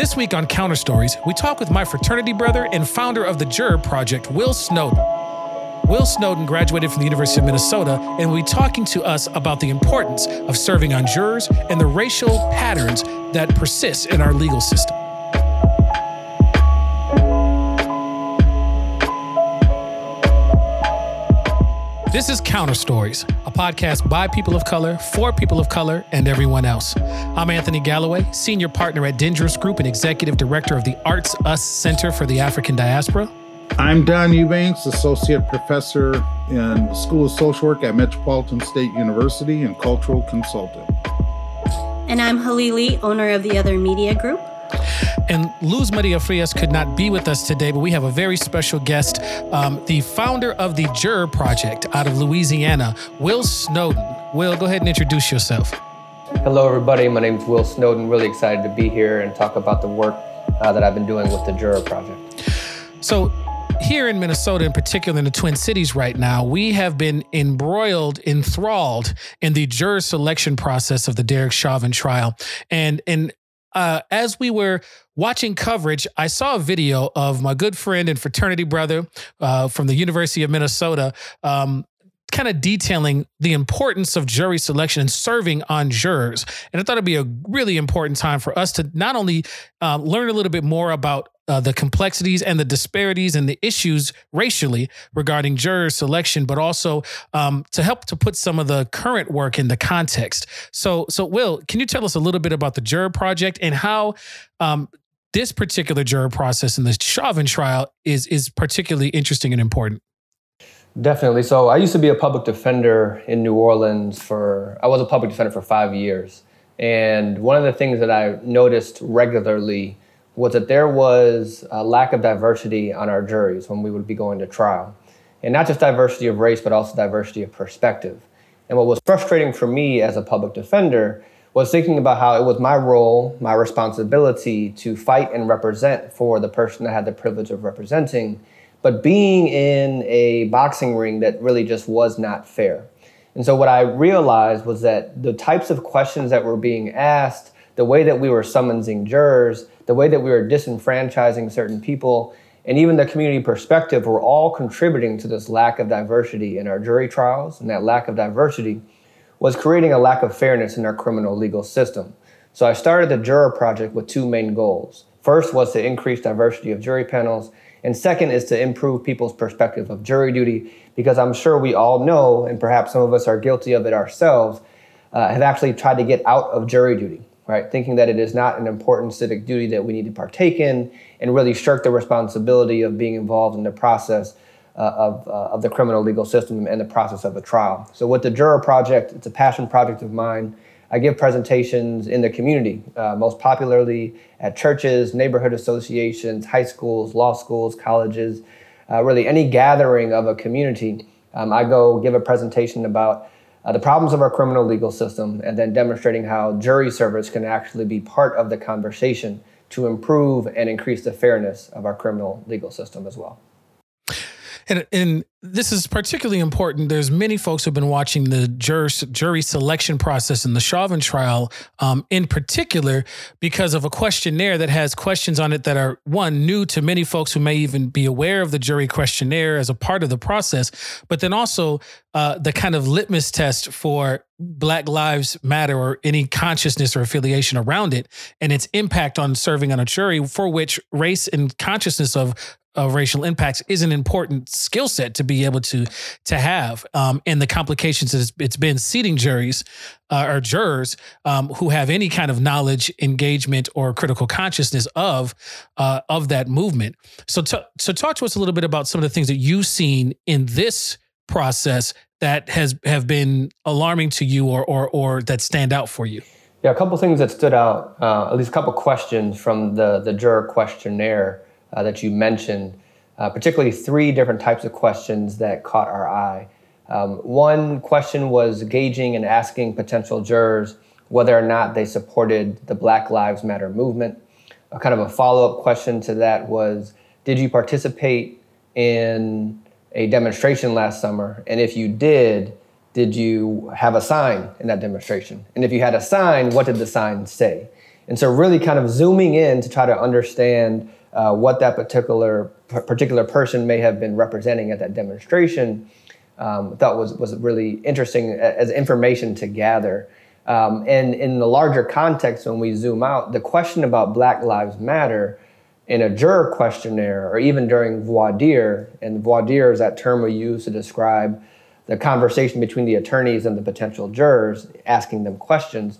This week on Counter Stories, we talk with my fraternity brother and founder of the Juror Project, Will Snowden. Will Snowden graduated from the University of Minnesota and will be talking to us about the importance of serving on jurors and the racial patterns that persist in our legal system. This is Counter Stories, a podcast by people of color, for people of color, and everyone else. I'm Anthony Galloway, senior partner at Dangerous Group and executive director of the Arts Us Center for the African Diaspora. I'm Don Eubanks, associate professor in the School of Social Work at Metropolitan State University and cultural consultant. And I'm Halili, owner of the Other Media Group. And Luz Maria Frias could not be with us today, but we have a very special guest, um, the founder of the Juror Project out of Louisiana, Will Snowden. Will, go ahead and introduce yourself. Hello, everybody. My name is Will Snowden. Really excited to be here and talk about the work uh, that I've been doing with the Juror Project. So, here in Minnesota, in particular in the Twin Cities right now, we have been embroiled, enthralled in the juror selection process of the Derek Chauvin trial. And and uh, as we were watching coverage, I saw a video of my good friend and fraternity brother uh, from the University of Minnesota. Um, kind of detailing the importance of jury selection and serving on jurors. And I thought it'd be a really important time for us to not only um, learn a little bit more about uh, the complexities and the disparities and the issues racially regarding juror selection, but also um, to help to put some of the current work in the context. So, so Will, can you tell us a little bit about the Juror Project and how um, this particular juror process in the Chauvin trial is is particularly interesting and important? Definitely. So, I used to be a public defender in New Orleans for. I was a public defender for five years, and one of the things that I noticed regularly was that there was a lack of diversity on our juries when we would be going to trial. And not just diversity of race, but also diversity of perspective. And what was frustrating for me as a public defender was thinking about how it was my role, my responsibility to fight and represent for the person I had the privilege of representing, but being in a boxing ring that really just was not fair. And so what I realized was that the types of questions that were being asked, the way that we were summoning jurors, the way that we were disenfranchising certain people, and even the community perspective were all contributing to this lack of diversity in our jury trials. And that lack of diversity was creating a lack of fairness in our criminal legal system. So I started the Juror Project with two main goals. First was to increase diversity of jury panels, and second is to improve people's perspective of jury duty, because I'm sure we all know, and perhaps some of us are guilty of it ourselves, uh, have actually tried to get out of jury duty right? Thinking that it is not an important civic duty that we need to partake in and really shirk the responsibility of being involved in the process uh, of, uh, of the criminal legal system and the process of a trial. So, with the Juror Project, it's a passion project of mine. I give presentations in the community, uh, most popularly at churches, neighborhood associations, high schools, law schools, colleges, uh, really any gathering of a community. Um, I go give a presentation about uh, the problems of our criminal legal system, and then demonstrating how jury service can actually be part of the conversation to improve and increase the fairness of our criminal legal system as well. And, and this is particularly important. There's many folks who've been watching the jury, jury selection process in the Chauvin trial, um, in particular, because of a questionnaire that has questions on it that are one new to many folks who may even be aware of the jury questionnaire as a part of the process, but then also uh, the kind of litmus test for Black Lives Matter or any consciousness or affiliation around it and its impact on serving on a jury, for which race and consciousness of of racial impacts is an important skill set to be able to to have um, and the complications that it's been seating juries uh, or jurors um, who have any kind of knowledge engagement or critical consciousness of uh, of that movement. So to, so talk to us a little bit about some of the things that you've seen in this process that has have been alarming to you or or, or that stand out for you. Yeah a couple things that stood out uh, at least a couple questions from the the juror questionnaire uh, that you mentioned, uh, particularly three different types of questions that caught our eye. Um, one question was gauging and asking potential jurors whether or not they supported the Black Lives Matter movement. A kind of a follow up question to that was Did you participate in a demonstration last summer? And if you did, did you have a sign in that demonstration? And if you had a sign, what did the sign say? And so, really, kind of zooming in to try to understand uh, what that particular particular person may have been representing at that demonstration, um, thought was was really interesting as information to gather. Um, and in the larger context, when we zoom out, the question about Black Lives Matter in a juror questionnaire or even during voir dire, and voir dire is that term we use to describe the conversation between the attorneys and the potential jurors, asking them questions.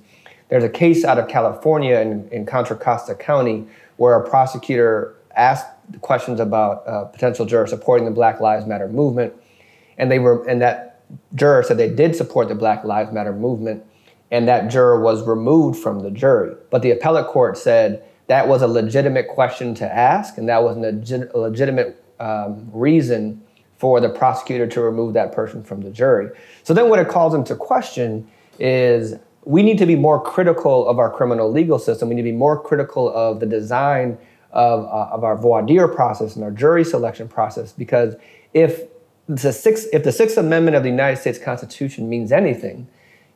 There's a case out of California in, in Contra Costa County where a prosecutor asked questions about uh, potential jurors supporting the Black Lives Matter movement, and they were, and that juror said they did support the Black Lives Matter movement, and that juror was removed from the jury. But the appellate court said that was a legitimate question to ask, and that was a legitimate um, reason for the prosecutor to remove that person from the jury. So then, what it calls into question is we need to be more critical of our criminal legal system. We need to be more critical of the design of, uh, of our voir dire process and our jury selection process because if the sixth if the Sixth Amendment of the United States Constitution means anything,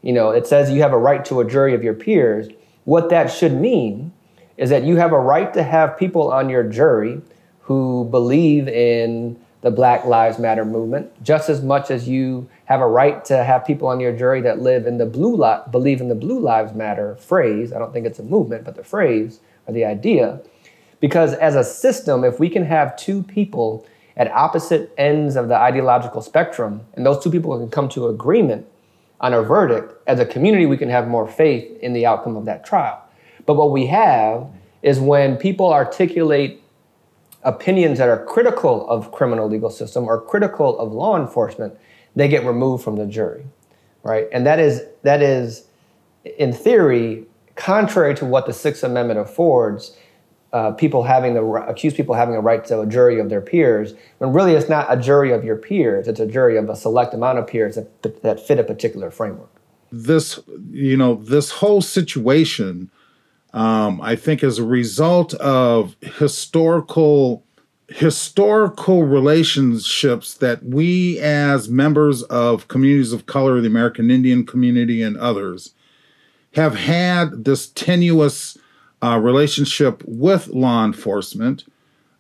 you know, it says you have a right to a jury of your peers. What that should mean is that you have a right to have people on your jury who believe in the Black Lives Matter movement just as much as you have a right to have people on your jury that live in the blue li- believe in the Blue Lives Matter phrase. I don't think it's a movement, but the phrase or the idea. Because as a system, if we can have two people at opposite ends of the ideological spectrum, and those two people can come to agreement on a verdict, as a community, we can have more faith in the outcome of that trial. But what we have is when people articulate opinions that are critical of criminal legal system or critical of law enforcement, they get removed from the jury, right? And that is that is, in theory, contrary to what the Sixth Amendment affords. Uh, people having the accused people having a right to a jury of their peers, when really it's not a jury of your peers; it's a jury of a select amount of peers that, that fit a particular framework. This, you know, this whole situation um, I think as a result of historical historical relationships that we as members of communities of color, the American Indian community and others, have had this tenuous uh, relationship with law enforcement,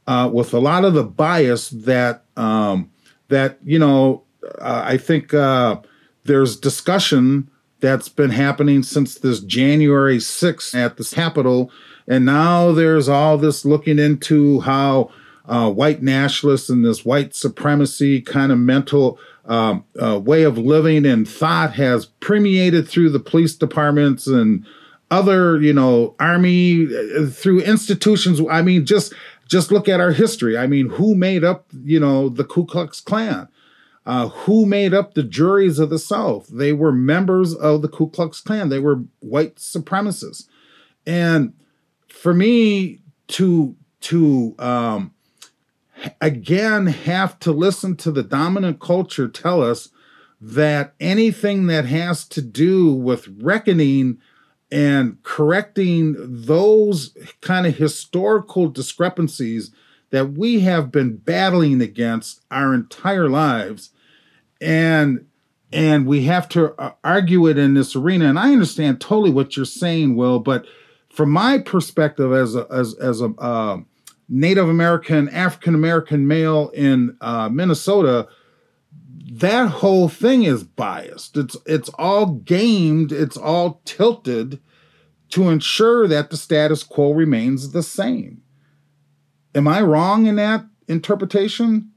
uh, with a lot of the bias that um, that you know, uh, I think uh, there's discussion that's been happening since this January 6th at the Capitol. And now there's all this looking into how uh, white nationalists and this white supremacy kind of mental um, uh, way of living and thought has permeated through the police departments and other, you know, army uh, through institutions. I mean, just just look at our history. I mean, who made up, you know, the Ku Klux Klan? Uh, who made up the juries of the South? They were members of the Ku Klux Klan. They were white supremacists. And for me to to um, again have to listen to the dominant culture tell us that anything that has to do with reckoning and correcting those kind of historical discrepancies that we have been battling against our entire lives. And and we have to uh, argue it in this arena. And i understand totally what you're saying will but from my perspective as a as, as a uh, native american african american male in uh, minnesota that whole thing is biased. It's it's all gamed. It's all tilted to ensure that the status quo remains the same am i wrong in that interpretation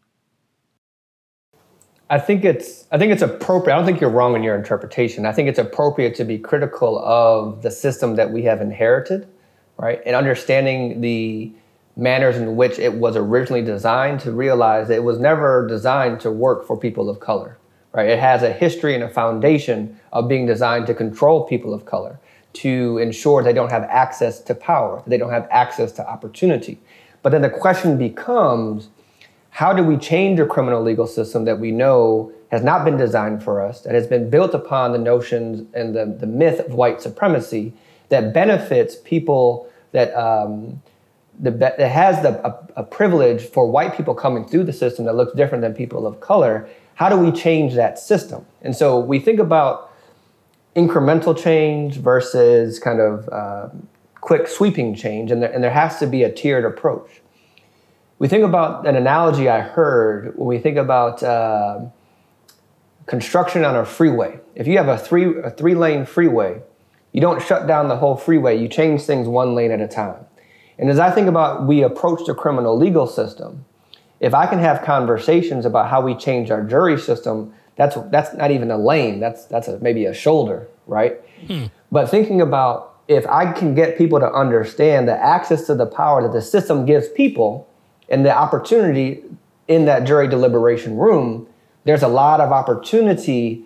I think it's I think it's appropriate. I don't think you're wrong in your interpretation. I think it's appropriate to be critical of the system that we have inherited, right? And understanding the manners in which it was originally designed to realize that it was never designed to work for people of color, right? It has a history and a foundation of being designed to control people of color, to ensure they don't have access to power, they don't have access to opportunity. But then the question becomes how do we change a criminal legal system that we know has not been designed for us, that has been built upon the notions and the, the myth of white supremacy that benefits people that, um, the, that has the, a, a privilege for white people coming through the system that looks different than people of color? How do we change that system? And so we think about incremental change versus kind of uh, quick sweeping change, and there, and there has to be a tiered approach. We think about an analogy I heard when we think about uh, construction on a freeway. If you have a three, a three lane freeway, you don't shut down the whole freeway, you change things one lane at a time. And as I think about we approach the criminal legal system, if I can have conversations about how we change our jury system, that's that's not even a lane. That's that's a, maybe a shoulder, right? Hmm. But thinking about if I can get people to understand the access to the power that the system gives people and the opportunity in that jury deliberation room, there's a lot of opportunity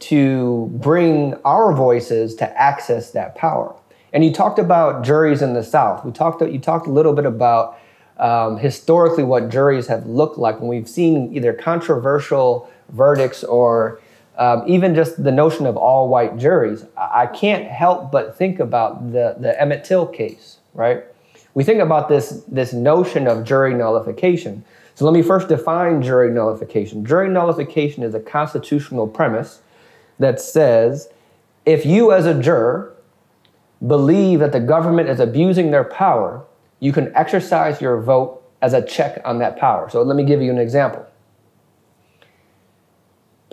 to bring our voices to access that power. And you talked about juries in the South. We talked. You talked a little bit about um, historically what juries have looked like when we've seen either controversial verdicts or um, even just the notion of all white juries. I can't help but think about the the Emmett Till case, right? We think about this this notion of jury nullification. So let me first define jury nullification. Jury nullification is a constitutional premise that says if you as a juror believe that the government is abusing their power, you can exercise your vote as a check on that power. So let me give you an example.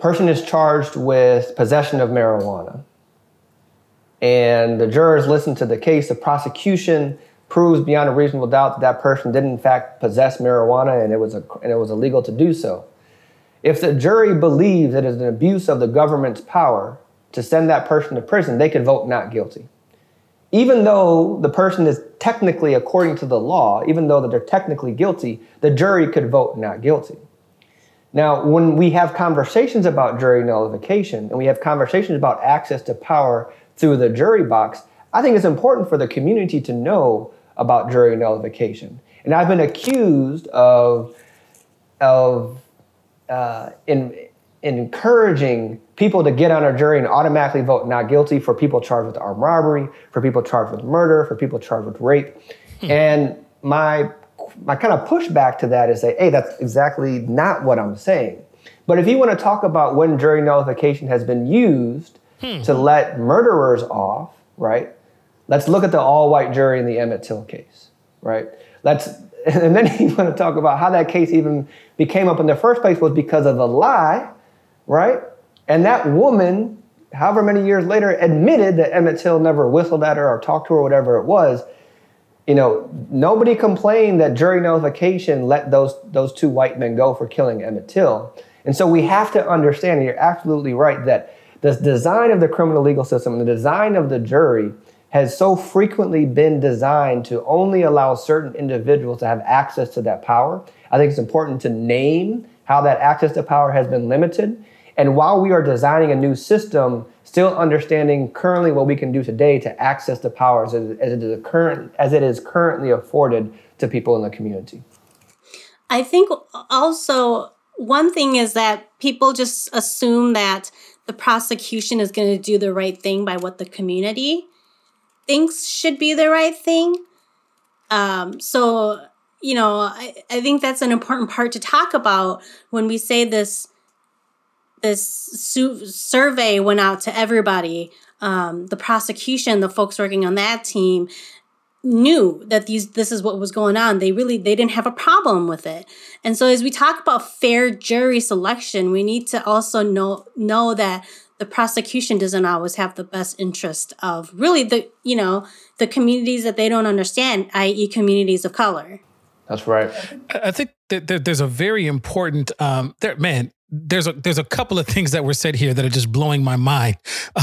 Person is charged with possession of marijuana. And the jurors listen to the case. The prosecution proves beyond a reasonable doubt that that person did in fact possess marijuana and it was, a, and it was illegal to do so. If the jury believes it is an abuse of the government's power to send that person to prison, they could vote not guilty even though the person is technically, according to the law, even though that they're technically guilty, the jury could vote not guilty. Now, when we have conversations about jury nullification and we have conversations about access to power through the jury box, I think it's important for the community to know about jury nullification. And I've been accused of, of uh, in, in encouraging people to get on a jury and automatically vote not guilty for people charged with armed robbery, for people charged with murder, for people charged with rape. Hmm. And my my kind of pushback to that is say, hey, that's exactly not what I'm saying. But if you want to talk about when jury nullification has been used hmm. to let murderers off, right? Let's look at the all-white jury in the Emmett Till case, right? Let's and then you want to talk about how that case even became up in the first place was because of a lie right? And that woman, however many years later, admitted that Emmett Till never whistled at her or talked to her, or whatever it was. You know, nobody complained that jury nullification let those those two white men go for killing Emmett Till. And so we have to understand, and you're absolutely right, that the design of the criminal legal system and the design of the jury has so frequently been designed to only allow certain individuals to have access to that power. I think it's important to name how that access to power has been limited and while we are designing a new system, still understanding currently what we can do today to access the powers as, as it is current as it is currently afforded to people in the community. I think also one thing is that people just assume that the prosecution is going to do the right thing by what the community thinks should be the right thing. Um, so, you know, I, I think that's an important part to talk about when we say this this su- survey went out to everybody. Um, the prosecution, the folks working on that team, knew that these this is what was going on. They really they didn't have a problem with it. And so as we talk about fair jury selection, we need to also know know that the prosecution doesn't always have the best interest of really the you know the communities that they don't understand, i.e., communities of color. That's right. I think that there's a very important um, there, man there's a there's a couple of things that were said here that are just blowing my mind.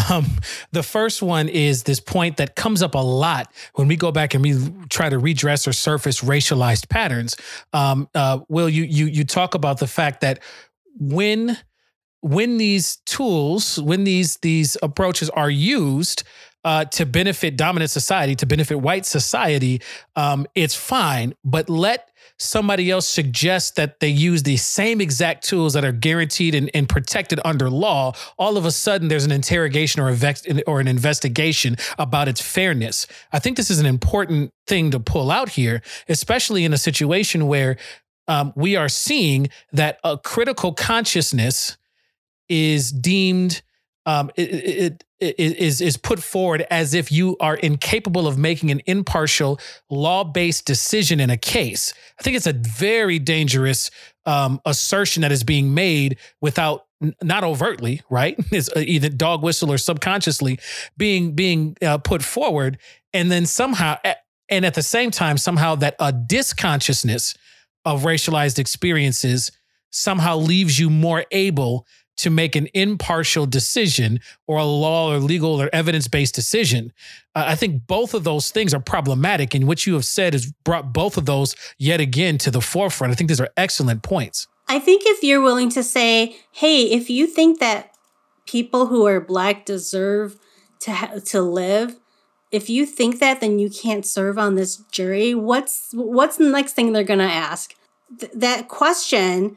Um, the first one is this point that comes up a lot when we go back and we try to redress or surface racialized patterns. Um, uh, Will you you you talk about the fact that when when these tools, when these these approaches are used, uh, to benefit dominant society, to benefit white society, um, it's fine. But let somebody else suggests that they use the same exact tools that are guaranteed and, and protected under law, all of a sudden there's an interrogation or, or an investigation about its fairness. I think this is an important thing to pull out here, especially in a situation where um, we are seeing that a critical consciousness is deemed um, it, it, it is is put forward as if you are incapable of making an impartial, law based decision in a case. I think it's a very dangerous um, assertion that is being made without not overtly, right? Is uh, either dog whistle or subconsciously being being uh, put forward, and then somehow, and at the same time, somehow that a disconsciousness of racialized experiences somehow leaves you more able to make an impartial decision or a law or legal or evidence based decision. Uh, I think both of those things are problematic. And what you have said has brought both of those yet again to the forefront. I think these are excellent points. I think if you're willing to say, hey, if you think that people who are black deserve to ha- to live, if you think that, then you can't serve on this jury. What's what's the next thing they're gonna ask? Th- that question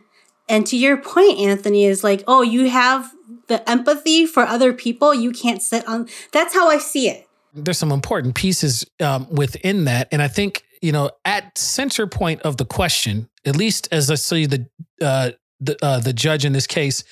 and to your point, Anthony, is like, oh, you have the empathy for other people. You can't sit on. That's how I see it. There's some important pieces um, within that, and I think you know at center point of the question, at least as I see the uh, the uh, the judge in this case,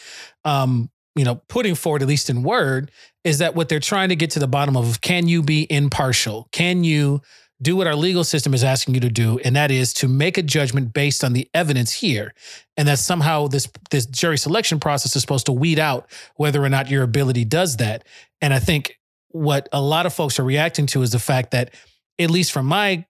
um, you know, putting forward at least in word, is that what they're trying to get to the bottom of? Can you be impartial? Can you do what our legal system is asking you to do, and that is to make a judgment based on the evidence here, and that somehow this this jury selection process is supposed to weed out whether or not your ability does that. And I think what a lot of folks are reacting to is the fact that, at least from my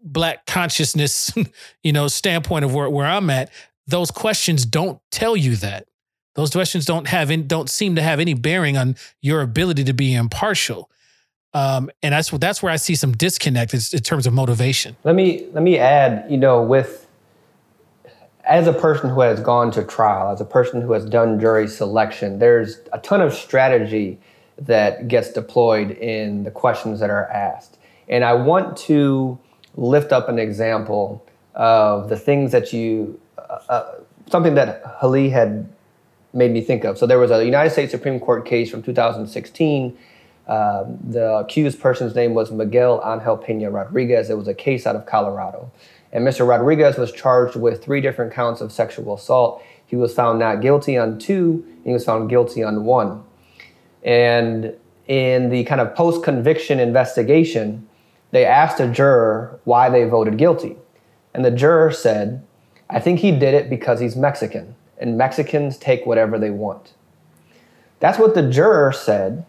black consciousness, you know, standpoint of where, where I'm at, those questions don't tell you that. Those questions don't have in, don't seem to have any bearing on your ability to be impartial. Um, and that's that's where I see some disconnect in, terms of motivation. Let me let me add, you know, with as a person who has gone to trial, as a person who has done jury selection, there's a ton of strategy that gets deployed in the questions that are asked. And I want to lift up an example of the things that you, uh, uh, something that Hali had made me think of. So there was a United States Supreme Court case from 2016 um, the accused person's name was Miguel Angel Pena Rodriguez. It was a case out of Colorado. And Mr. Rodriguez was charged with three different counts of sexual assault. He was found not guilty on two, and he was found guilty on one. And in the kind of post conviction investigation, they asked a juror why they voted guilty. And the juror said, I think he did it because he's Mexican, and Mexicans take whatever they want. That's what the juror said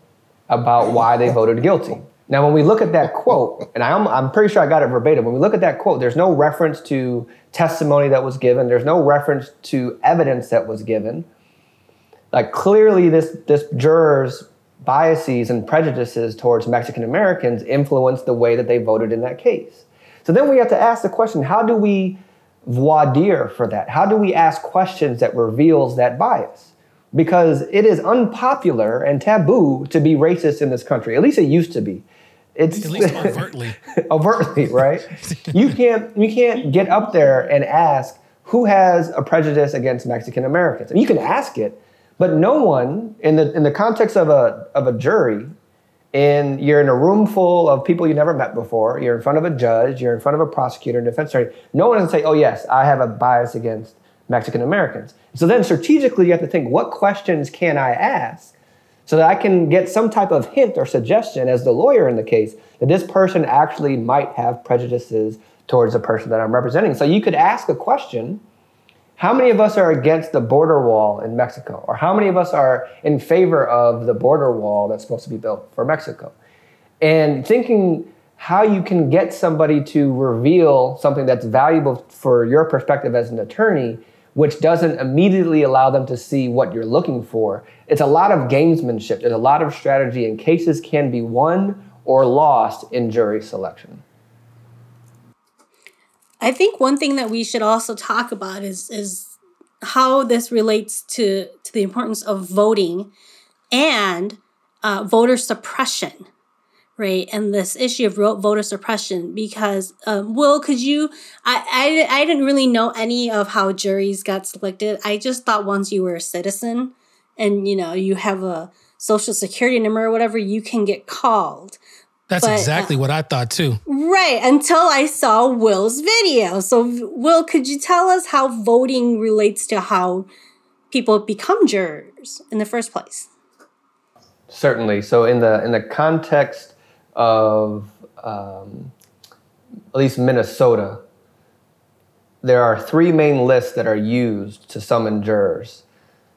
about why they voted guilty. Now, when we look at that quote, and I'm, I'm pretty sure I got it verbatim, when we look at that quote, there's no reference to testimony that was given, there's no reference to evidence that was given. Like, clearly, this, this juror's biases and prejudices towards Mexican Americans influenced the way that they voted in that case. So then we have to ask the question how do we voir dire for that? How do we ask questions that reveals that bias? Because it is unpopular and taboo to be racist in this country. At least it used to be. It's at least overtly. overtly, right? you can't you can't get up there and ask who has a prejudice against Mexican Americans. And you can ask it, but no one in the in the context of a of a jury, and you're in a room full of people you never met before. You're in front of a judge. You're in front of a prosecutor and defense attorney. No one can say, "Oh yes, I have a bias against Mexican Americans. So then strategically, you have to think what questions can I ask so that I can get some type of hint or suggestion as the lawyer in the case that this person actually might have prejudices towards the person that I'm representing. So you could ask a question how many of us are against the border wall in Mexico? Or how many of us are in favor of the border wall that's supposed to be built for Mexico? And thinking how you can get somebody to reveal something that's valuable for your perspective as an attorney which doesn't immediately allow them to see what you're looking for. It's a lot of gamesmanship, there's a lot of strategy, and cases can be won or lost in jury selection. I think one thing that we should also talk about is is how this relates to to the importance of voting and uh, voter suppression right? And this issue of voter suppression, because um, Will, could you? I, I I didn't really know any of how juries got selected. I just thought once you were a citizen, and you know you have a social security number or whatever, you can get called. That's but, exactly uh, what I thought too. Right, until I saw Will's video. So, Will, could you tell us how voting relates to how people become jurors in the first place? Certainly. So in the in the context of um, at least Minnesota, there are three main lists that are used to summon jurors.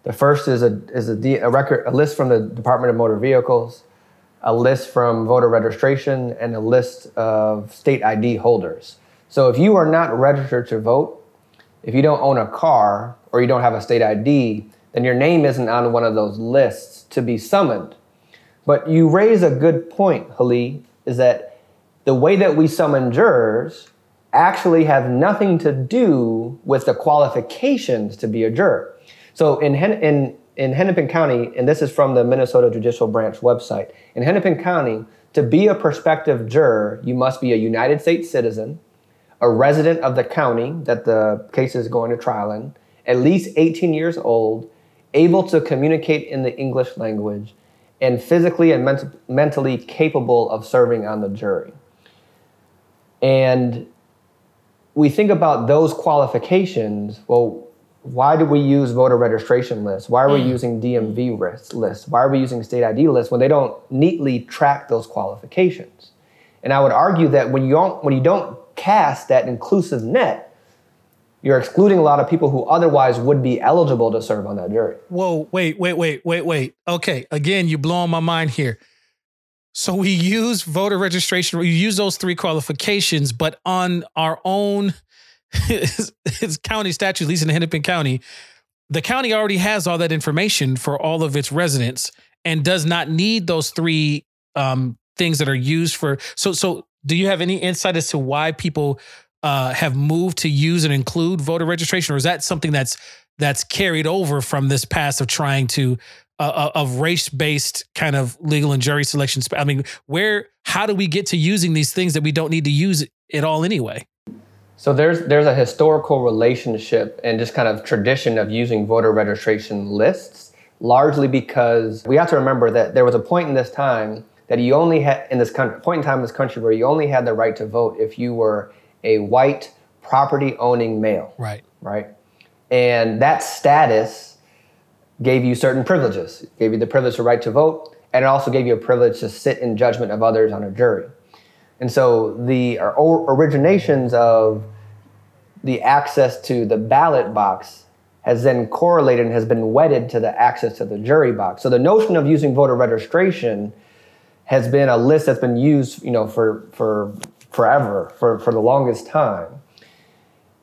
The first is a is a, a record a list from the Department of Motor Vehicles, a list from voter registration, and a list of state ID holders. So if you are not registered to vote, if you don't own a car or you don't have a state ID, then your name isn't on one of those lists to be summoned. But you raise a good point, Hali, is that the way that we summon jurors actually have nothing to do with the qualifications to be a juror. So in, in, in Hennepin County, and this is from the Minnesota Judicial Branch website, in Hennepin County, to be a prospective juror, you must be a United States citizen, a resident of the county that the case is going to trial in, at least 18 years old, able to communicate in the English language, and physically and ment- mentally capable of serving on the jury. And we think about those qualifications. Well, why do we use voter registration lists? Why are we mm. using DMV lists? Why are we using state ID lists when they don't neatly track those qualifications? And I would argue that when you don't, when you don't cast that inclusive net, you're excluding a lot of people who otherwise would be eligible to serve on that jury. Whoa, wait, wait, wait, wait, wait. Okay, again, you're blowing my mind here. So we use voter registration, we use those three qualifications, but on our own it's county statute, at least in Hennepin County, the county already has all that information for all of its residents and does not need those three um, things that are used for. So, so do you have any insight as to why people uh, have moved to use and include voter registration, or is that something that's that's carried over from this past of trying to uh, uh of race based kind of legal and jury selection? I mean, where how do we get to using these things that we don't need to use it all anyway? So there's there's a historical relationship and just kind of tradition of using voter registration lists, largely because we have to remember that there was a point in this time that you only had in this country, point in time in this country where you only had the right to vote if you were a white property owning male. Right. Right. And that status gave you certain privileges. It gave you the privilege to right to vote, and it also gave you a privilege to sit in judgment of others on a jury. And so the originations of the access to the ballot box has then correlated and has been wedded to the access to the jury box. So the notion of using voter registration has been a list that's been used, you know, for for forever, for, for the longest time.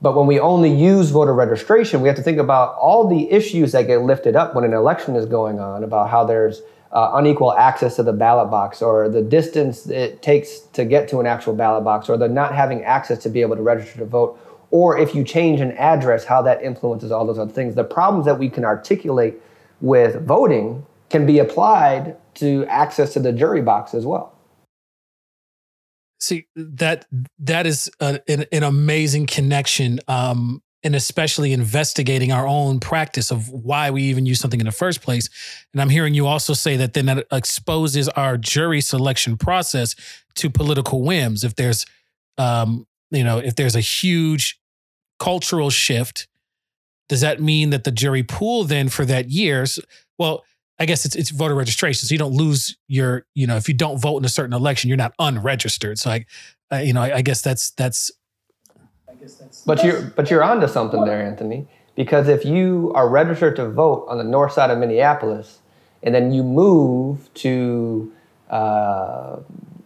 But when we only use voter registration, we have to think about all the issues that get lifted up when an election is going on about how there's uh, unequal access to the ballot box or the distance it takes to get to an actual ballot box or the not having access to be able to register to vote. Or if you change an address how that influences all those other things. The problems that we can articulate with voting can be applied to access to the jury box as well see that that is a, an, an amazing connection um and especially investigating our own practice of why we even use something in the first place. And I'm hearing you also say that then that exposes our jury selection process to political whims. If there's, um, you know, if there's a huge cultural shift, does that mean that the jury pool then for that years? Well, I guess it's it's voter registration, so you don't lose your, you know, if you don't vote in a certain election, you're not unregistered. So I, uh, you know, I, I guess that's that's guess that's. But you're but you're onto something there, Anthony. Because if you are registered to vote on the north side of Minneapolis, and then you move to, uh,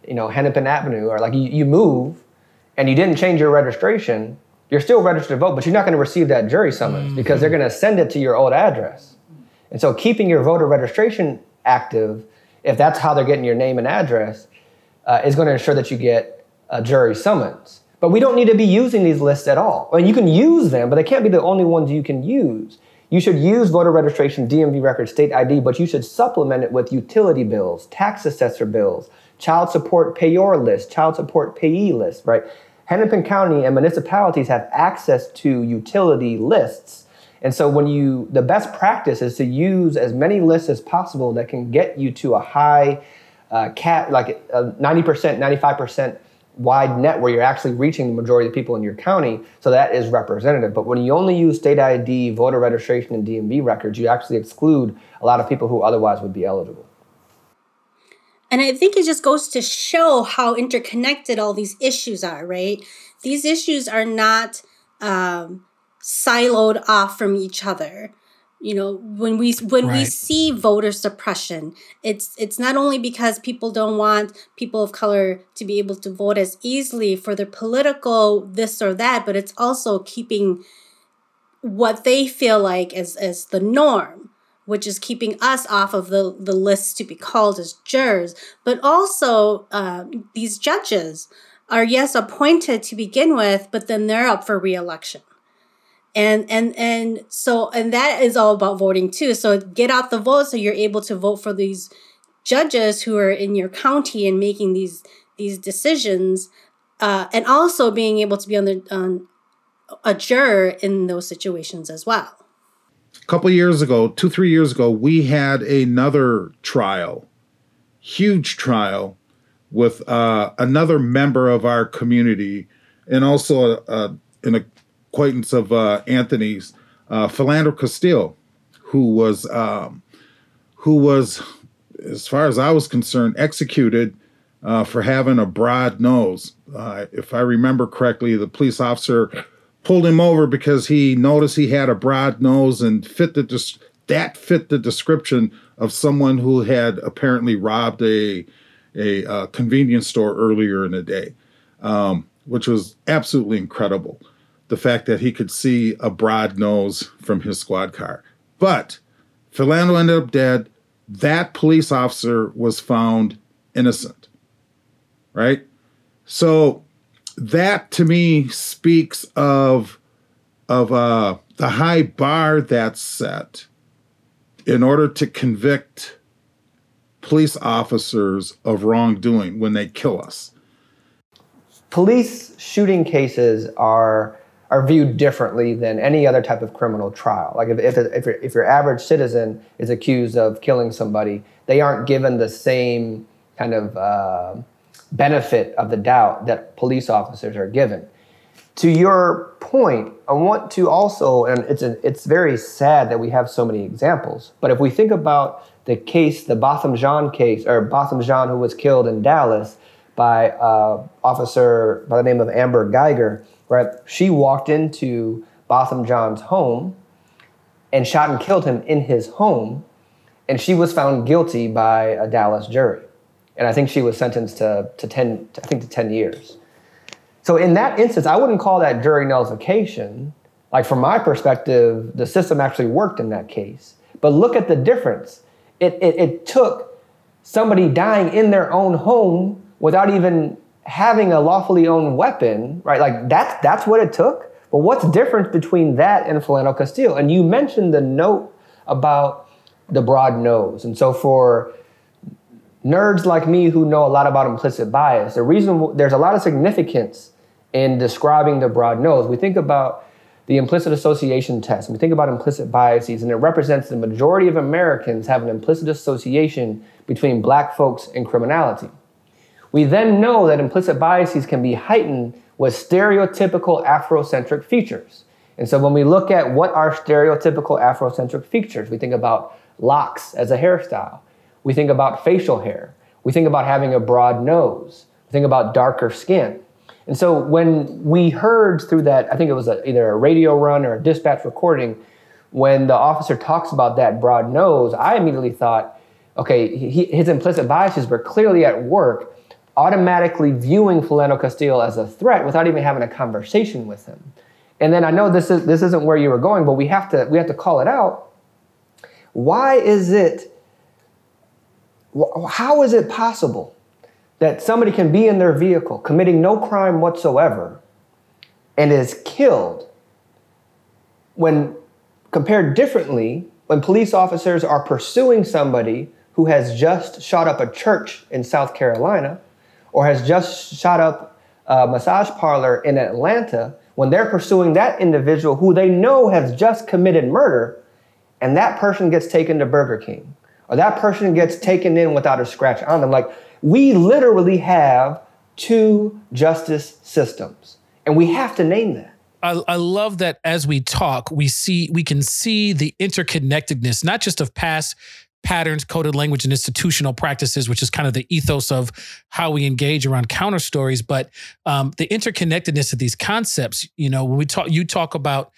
you know, Hennepin Avenue, or like you, you move, and you didn't change your registration, you're still registered to vote, but you're not going to receive that jury summons mm-hmm. because they're going to send it to your old address. And so, keeping your voter registration active, if that's how they're getting your name and address, uh, is going to ensure that you get a jury summons. But we don't need to be using these lists at all. I mean, you can use them, but they can't be the only ones you can use. You should use voter registration, DMV record, state ID, but you should supplement it with utility bills, tax assessor bills, child support payor list, child support payee list, right? Hennepin County and municipalities have access to utility lists. And so when you the best practice is to use as many lists as possible that can get you to a high uh, cat like uh, 90%, 95% wide net where you're actually reaching the majority of the people in your county, so that is representative. But when you only use state ID, voter registration, and DMV records, you actually exclude a lot of people who otherwise would be eligible. And I think it just goes to show how interconnected all these issues are, right? These issues are not um, siloed off from each other. You know, when we when right. we see voter suppression, it's it's not only because people don't want people of color to be able to vote as easily for their political this or that, but it's also keeping what they feel like as as the norm which is keeping us off of the, the list to be called as jurors. But also, uh, these judges are, yes, appointed to begin with, but then they're up for reelection. And and and so and that is all about voting too. So get out the vote so you're able to vote for these judges who are in your county and making these these decisions, uh, and also being able to be on the on a juror in those situations as well a couple years ago, two, three years ago, we had another trial, huge trial, with uh, another member of our community and also a, in a, an acquaintance of uh, Anthony's, uh, Philando Castile, who was um, who was, as far as I was concerned, executed uh, for having a broad nose. Uh, if I remember correctly, the police officer pulled him over because he noticed he had a broad nose and fit the des- that fit the description of someone who had apparently robbed a a uh, convenience store earlier in the day, um, which was absolutely incredible. The fact that he could see a broad nose from his squad car, but Philando ended up dead. That police officer was found innocent. Right, so that to me speaks of of uh, the high bar that's set in order to convict police officers of wrongdoing when they kill us. Police shooting cases are are viewed differently than any other type of criminal trial. Like if if, if, your, if your average citizen is accused of killing somebody, they aren't given the same kind of uh, benefit of the doubt that police officers are given. To your point, I want to also, and it's a, it's very sad that we have so many examples. But if we think about the case, the Botham Jean case, or Botham Jean who was killed in Dallas by uh, officer by the name of Amber Guyger, right? She walked into Botham Jean's home and shot and killed him in his home, and she was found guilty by a Dallas jury and I think she was sentenced to, to 10, I think to 10 years. So in that instance, I wouldn't call that jury nullification. Like from my perspective, the system actually worked in that case. But look at the difference. It, it, it took somebody dying in their own home without even having a lawfully owned weapon, right? Like that's, that's what it took. But what's different between that and Philando Castile? And you mentioned the note about the broad nose. And so for nerds like me who know a lot about implicit bias, the reason there's a lot of significance in describing the broad nose. We think about the implicit association test. We think about implicit biases, and it represents the majority of Americans have an implicit association between black folks and criminality. We then know that implicit biases can be heightened with stereotypical Afrocentric features. And so when we look at what are stereotypical Afrocentric features, we think about locks as a hairstyle. We think about facial hair. We think about having a broad nose. We think about darker skin. And so when we heard through that, I think it was a, either a radio run or a dispatch recording, when the officer talks about that broad nose, I immediately thought, okay, he, his implicit biases were clearly at work, automatically viewing Philando Castile as a threat without even having a conversation with him. And then I know this is this isn't where you were going, but we have to we have to call it out. Why is it how is it possible that somebody can be in their vehicle committing no crime whatsoever and is killed when compared differently when police officers are pursuing somebody who has just shot up a church in South Carolina or has just shot up a massage parlor in Atlanta when they're pursuing that individual who they know has just committed murder and that person gets taken to Burger King or that person gets taken in without a scratch on them. Like we literally have two justice systems, and we have to name that. I, I, love that as we talk, we see we can see the interconnectedness, not just of past patterns, coded language, and institutional practices, which is kind of the ethos of how we engage around counter stories. But um, the interconnectedness of these concepts, you know, when we talk, you talk about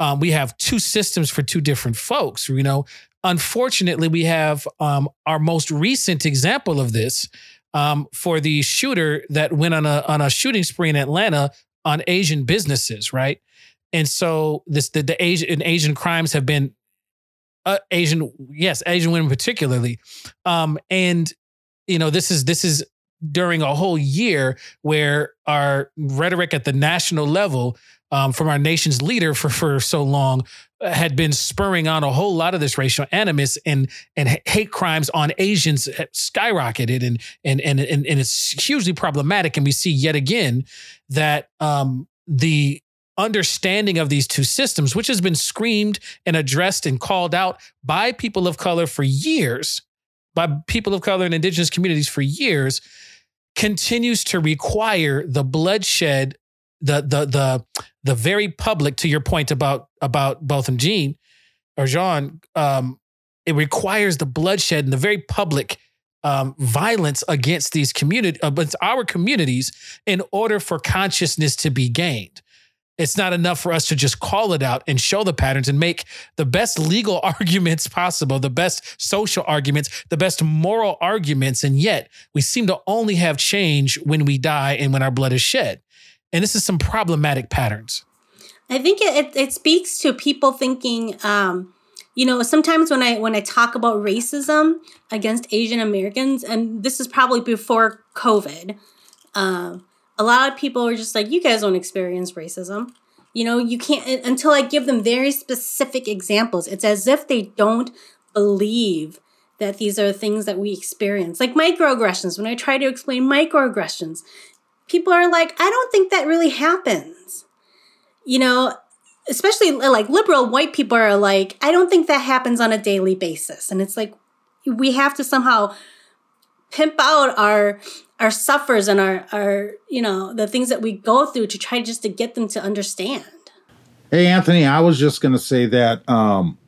um, we have two systems for two different folks. You know, unfortunately, we have um, our most recent example of this um, for the shooter that went on a on a shooting spree in Atlanta on Asian businesses, right? And so this the, the Asian Asian crimes have been uh, Asian, yes, Asian women particularly, um, and you know this is this is during a whole year where our rhetoric at the national level um, from our nation's leader for for so long uh, had been spurring on a whole lot of this racial animus and and hate crimes on Asians skyrocketed and and and and, and it's hugely problematic. And we see yet again that um, the understanding of these two systems, which has been screamed and addressed and called out by people of color for years, by people of color and indigenous communities for years, continues to require the bloodshed, the the the the very public. To your point about about Botham Jean or Jean, um, it requires the bloodshed and the very public um, violence against these community, against our communities, in order for consciousness to be gained. It's not enough for us to just call it out and show the patterns and make the best legal arguments possible, the best social arguments, the best moral arguments. And yet we seem to only have change when we die and when our blood is shed. And this is some problematic patterns. I think it, it, speaks to people thinking, um, you know, sometimes when I when I talk about racism against Asian Americans, and this is probably before COVID, uh, a lot of people are just like, you guys don't experience racism. You know, you can't, until I give them very specific examples, it's as if they don't believe that these are things that we experience. Like microaggressions, when I try to explain microaggressions, people are like, I don't think that really happens. You know, especially uh, like liberal white people are like, I don't think that happens on a daily basis. And it's like, we have to somehow pimp out our our suffers and our our you know the things that we go through to try just to get them to understand hey anthony i was just going to say that um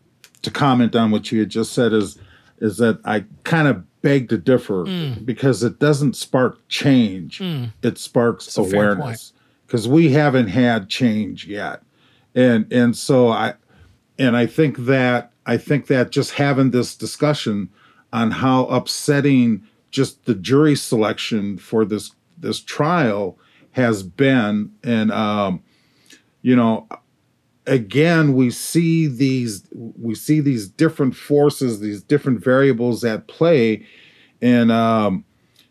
to comment on what you had just said is is that i kind of beg to differ mm. because it doesn't spark change mm. it sparks awareness because we haven't had change yet and and so i and i think that i think that just having this discussion on how upsetting just the jury selection for this this trial has been and um, you know again we see these we see these different forces these different variables at play. And um,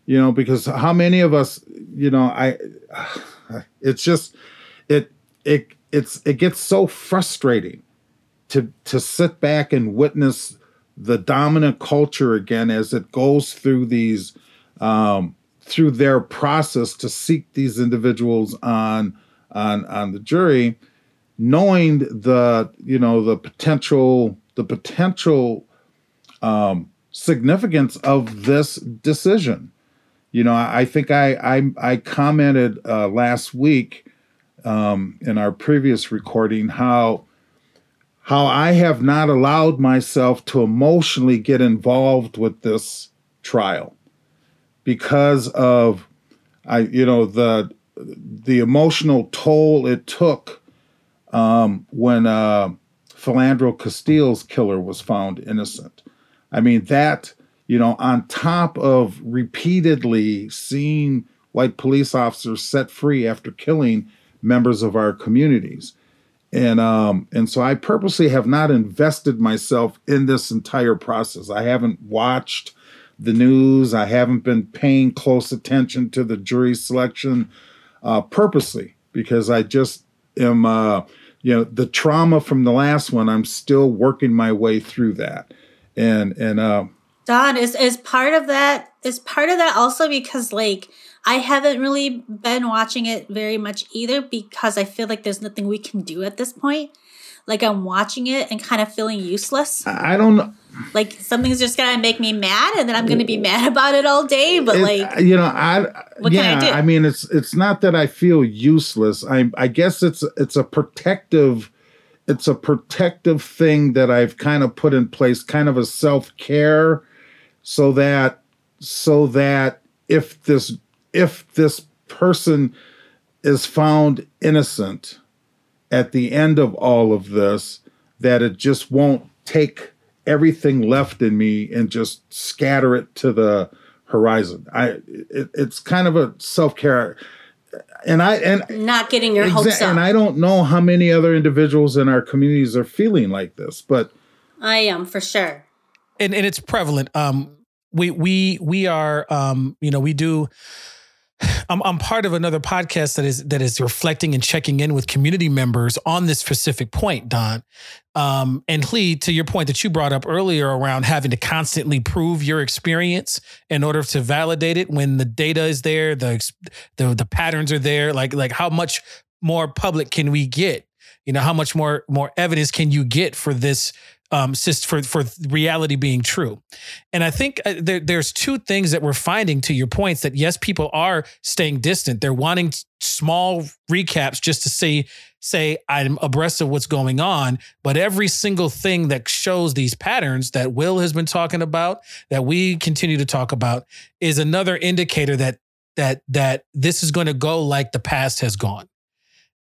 you know because how many of us you know i it's just it it it's it gets so frustrating to to sit back and witness the dominant culture again as it goes through these um, through their process to seek these individuals on on on the jury, knowing the you know the potential the potential um, significance of this decision. You know, I think I I, I commented uh, last week um, in our previous recording how how I have not allowed myself to emotionally get involved with this trial because of I you know the the emotional toll it took um, when uh, Philando Castile's killer was found innocent. I mean that you know on top of repeatedly seeing white police officers set free after killing members of our communities and um, and so I purposely have not invested myself in this entire process. I haven't watched the news. I haven't been paying close attention to the jury selection uh, purposely because I just am. Uh, you know, the trauma from the last one. I'm still working my way through that, and and uh, Don is is part of that. Is part of that also because like I haven't really been watching it very much either because I feel like there's nothing we can do at this point. Like I'm watching it and kind of feeling useless. I don't know. Like something's just gonna make me mad, and then I'm gonna be mad about it all day. But it, like, you know, I what yeah, can I do? I mean, it's it's not that I feel useless. I I guess it's it's a protective it's a protective thing that I've kind of put in place, kind of a self care, so that so that if this if this person is found innocent at the end of all of this, that it just won't take everything left in me and just scatter it to the horizon. I it, it's kind of a self care and I and not getting your hopes up. And I don't know how many other individuals in our communities are feeling like this, but I am for sure. And and it's prevalent. Um, we we we are um, you know, we do I'm, I'm part of another podcast that is that is reflecting and checking in with community members on this specific point, Don. Um, and Lee, to your point that you brought up earlier around having to constantly prove your experience in order to validate it when the data is there, the the, the patterns are there. Like like how much more public can we get? You know, how much more more evidence can you get for this um, for for reality being true. And I think uh, there, there's two things that we're finding to your points that yes, people are staying distant. They're wanting small recaps just to say say I'm abreast of what's going on. But every single thing that shows these patterns that Will has been talking about, that we continue to talk about, is another indicator that that that this is going to go like the past has gone.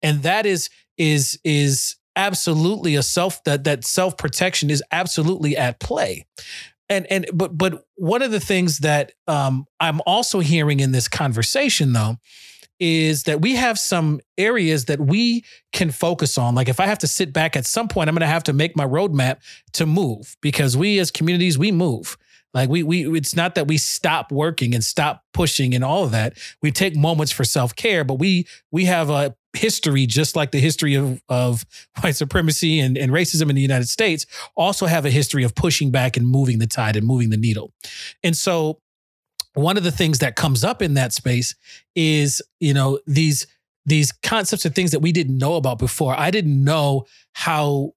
And that is is is absolutely a self that that self protection is absolutely at play. And and but but one of the things that um, i'm also hearing in this conversation though is that we have some areas that we can focus on. Like if i have to sit back at some point i'm going to have to make my roadmap to move because we as communities we move. Like we we it's not that we stop working and stop pushing and all of that. We take moments for self-care, but we we have a history just like the history of, of white supremacy and, and racism in the United States also have a history of pushing back and moving the tide and moving the needle. And so one of the things that comes up in that space is, you know, these these concepts and things that we didn't know about before. I didn't know how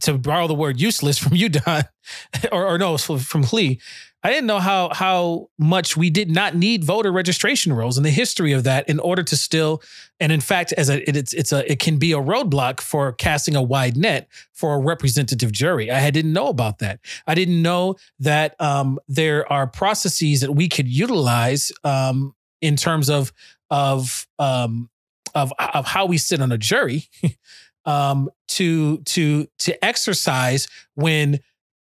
to borrow the word useless from you, Don, or, or no, from Lee. I didn't know how how much we did not need voter registration rolls and the history of that in order to still, and in fact, as a it, it's it's a it can be a roadblock for casting a wide net for a representative jury. I didn't know about that. I didn't know that um, there are processes that we could utilize um, in terms of of um, of of how we sit on a jury. um, to to to exercise when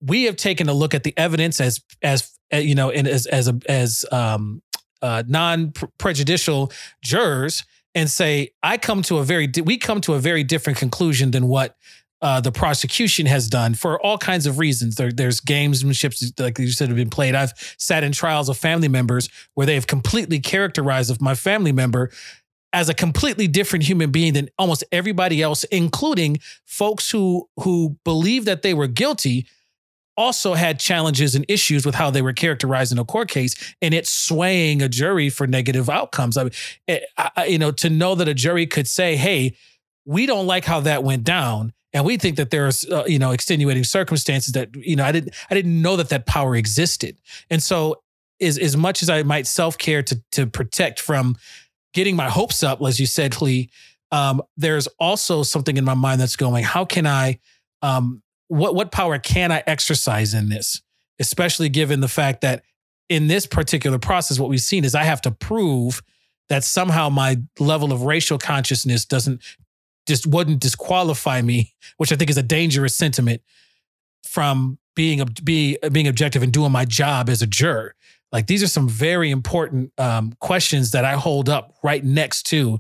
we have taken a look at the evidence as as uh, you know and as as a, as um, uh, non prejudicial jurors and say I come to a very we come to a very different conclusion than what uh, the prosecution has done for all kinds of reasons. There, there's gamesmanship, like you said, have been played. I've sat in trials of family members where they have completely characterized my family member as a completely different human being than almost everybody else, including folks who who believe that they were guilty, also had challenges and issues with how they were characterized in a court case, and it's swaying a jury for negative outcomes. I mean, it, I, you know, to know that a jury could say, "Hey, we don't like how that went down." And we think that there's, uh, you know, extenuating circumstances that, you know, I didn't, I didn't know that that power existed. And so, as as much as I might self care to to protect from getting my hopes up, as you said, Lee, um, there's also something in my mind that's going, how can I, um, what, what power can I exercise in this? Especially given the fact that in this particular process, what we've seen is I have to prove that somehow my level of racial consciousness doesn't just wouldn't disqualify me, which I think is a dangerous sentiment from being be, being objective and doing my job as a juror. Like these are some very important um, questions that I hold up right next to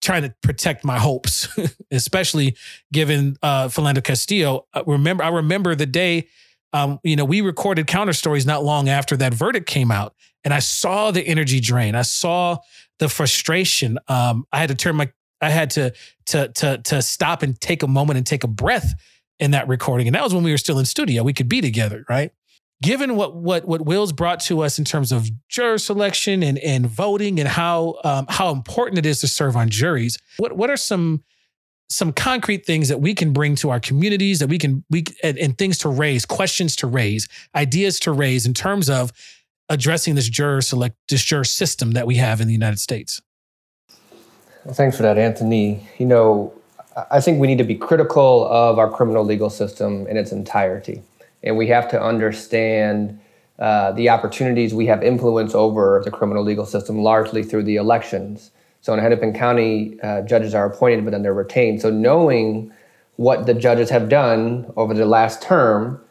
trying to protect my hopes, especially given uh, Philando Castillo. Uh, remember, I remember the day, um, you know, we recorded counter stories not long after that verdict came out, and I saw the energy drain. I saw the frustration. Um, I had to turn my, I had to to to to stop and take a moment and take a breath in that recording, and that was when we were still in studio. We could be together, right? Given what what what Will's brought to us in terms of juror selection and and voting and how um, how important it is to serve on juries, what what are some some concrete things that we can bring to our communities that we can we and, and things to raise, questions to raise, ideas to raise in terms of addressing this juror select this juror system that we have in the United States. Well, thanks for that, Anthony. You know, I think we need to be critical of our criminal legal system in its entirety. And we have to understand uh, the opportunities we have influence over the criminal legal system largely through the elections. So in Hennepin County, uh, judges are appointed, but then they're retained. So knowing what the judges have done over the last term,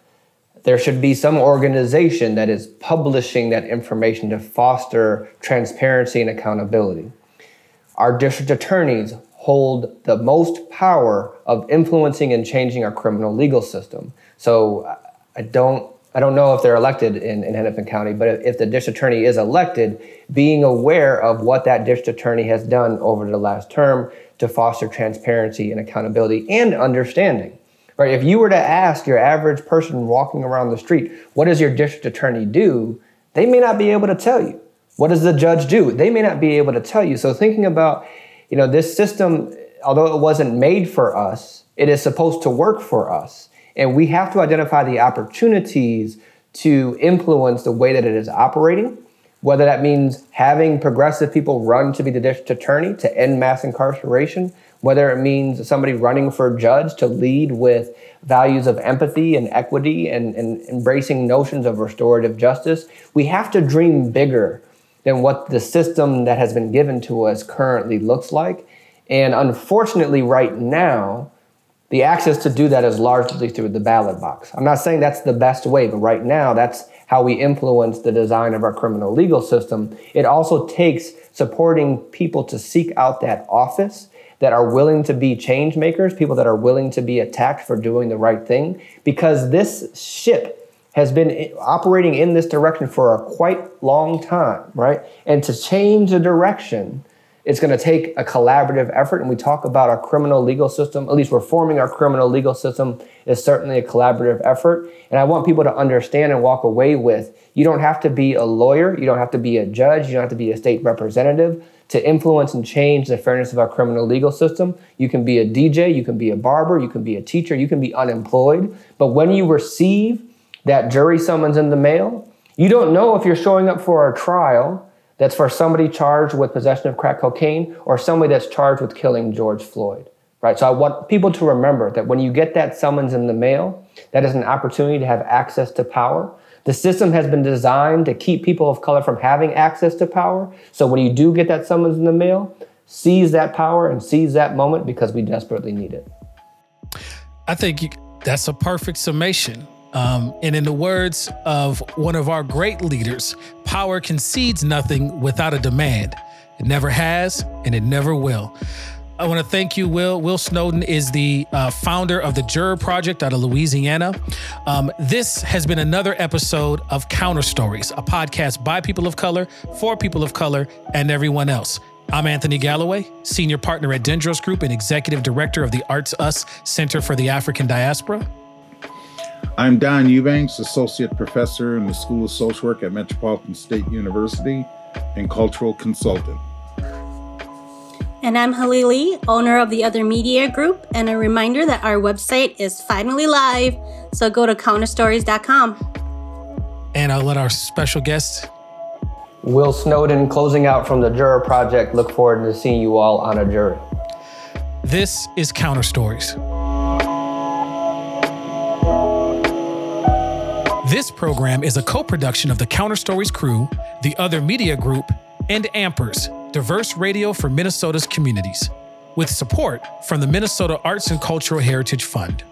there should be some organization that is publishing that information to foster transparency and accountability. Our district attorneys hold the most power of influencing and changing our criminal legal system. So I don't I don't know if they're elected in, in Hennepin County, but if the district attorney is elected, being aware of what that district attorney has done over the last term to foster transparency and accountability and understanding. Right? If you were to ask your average person walking around the street, what does your district attorney do? They may not be able to tell you. What does the judge do? They may not be able to tell you. So thinking about, you know, this system, although it wasn't made for us, it is supposed to work for us. And we have to identify the opportunities to influence the way that it is operating, whether that means having progressive people run to be the district attorney to end mass incarceration, whether it means somebody running for judge to lead with values of empathy and equity and, and embracing notions of restorative justice. We have to dream bigger than what the system that has been given to us currently looks like. And unfortunately, right now, the access to do that is largely through the ballot box. I'm not saying that's the best way, but right now that's how we influence the design of our criminal legal system. It also takes supporting people to seek out that office that are willing to be change makers, people that are willing to be attacked for doing the right thing, because this ship has been operating in this direction for a quite long time, right? And to change the direction, it's going to take a collaborative effort. And we talk about our criminal legal system, at least reforming our criminal legal system is certainly a collaborative effort. And I want people to understand and walk away with you don't have to be a lawyer, you don't have to be a judge, you don't have to be a state representative to influence and change the fairness of our criminal legal system. You can be a DJ, you can be a barber, you can be a teacher, you can be unemployed. But when you receive that jury summons in the mail, you don't know if you're showing up for a trial that's for somebody charged with possession of crack cocaine or somebody that's charged with killing George Floyd. Right? So I want people to remember that when you get that summons in the mail, that is an opportunity to have access to power. The system has been designed to keep people of color from having access to power. So when you do get that summons in the mail, seize that power and seize that moment because we desperately need it. I think you, that's a perfect summation. Um, and in the words of one of our great leaders, power concedes nothing without a demand. It never has, and it never will. I want to thank you, Will. Will Snowden is the uh, founder of the Juror Project out of Louisiana. Um, this has been another episode of Counter Stories, a podcast by people of color, for people of color, and everyone else. I'm Anthony Galloway, senior partner at Dendros Group and executive director of the Arts Us Center for the African Diaspora. I'm Don Eubanks, Associate Professor in the School of Social Work at Metropolitan State University and Cultural Consultant. And I'm Halili, owner of the Other Media Group, and a reminder that our website is finally live, so go to counterstories.com. And I'll let our special guest, Will Snowden, closing out from the Juror Project. Look forward to seeing you all on a jury. This is Counter Stories. This program is a co production of the Counter Stories crew, the Other Media Group, and Ampers, diverse radio for Minnesota's communities, with support from the Minnesota Arts and Cultural Heritage Fund.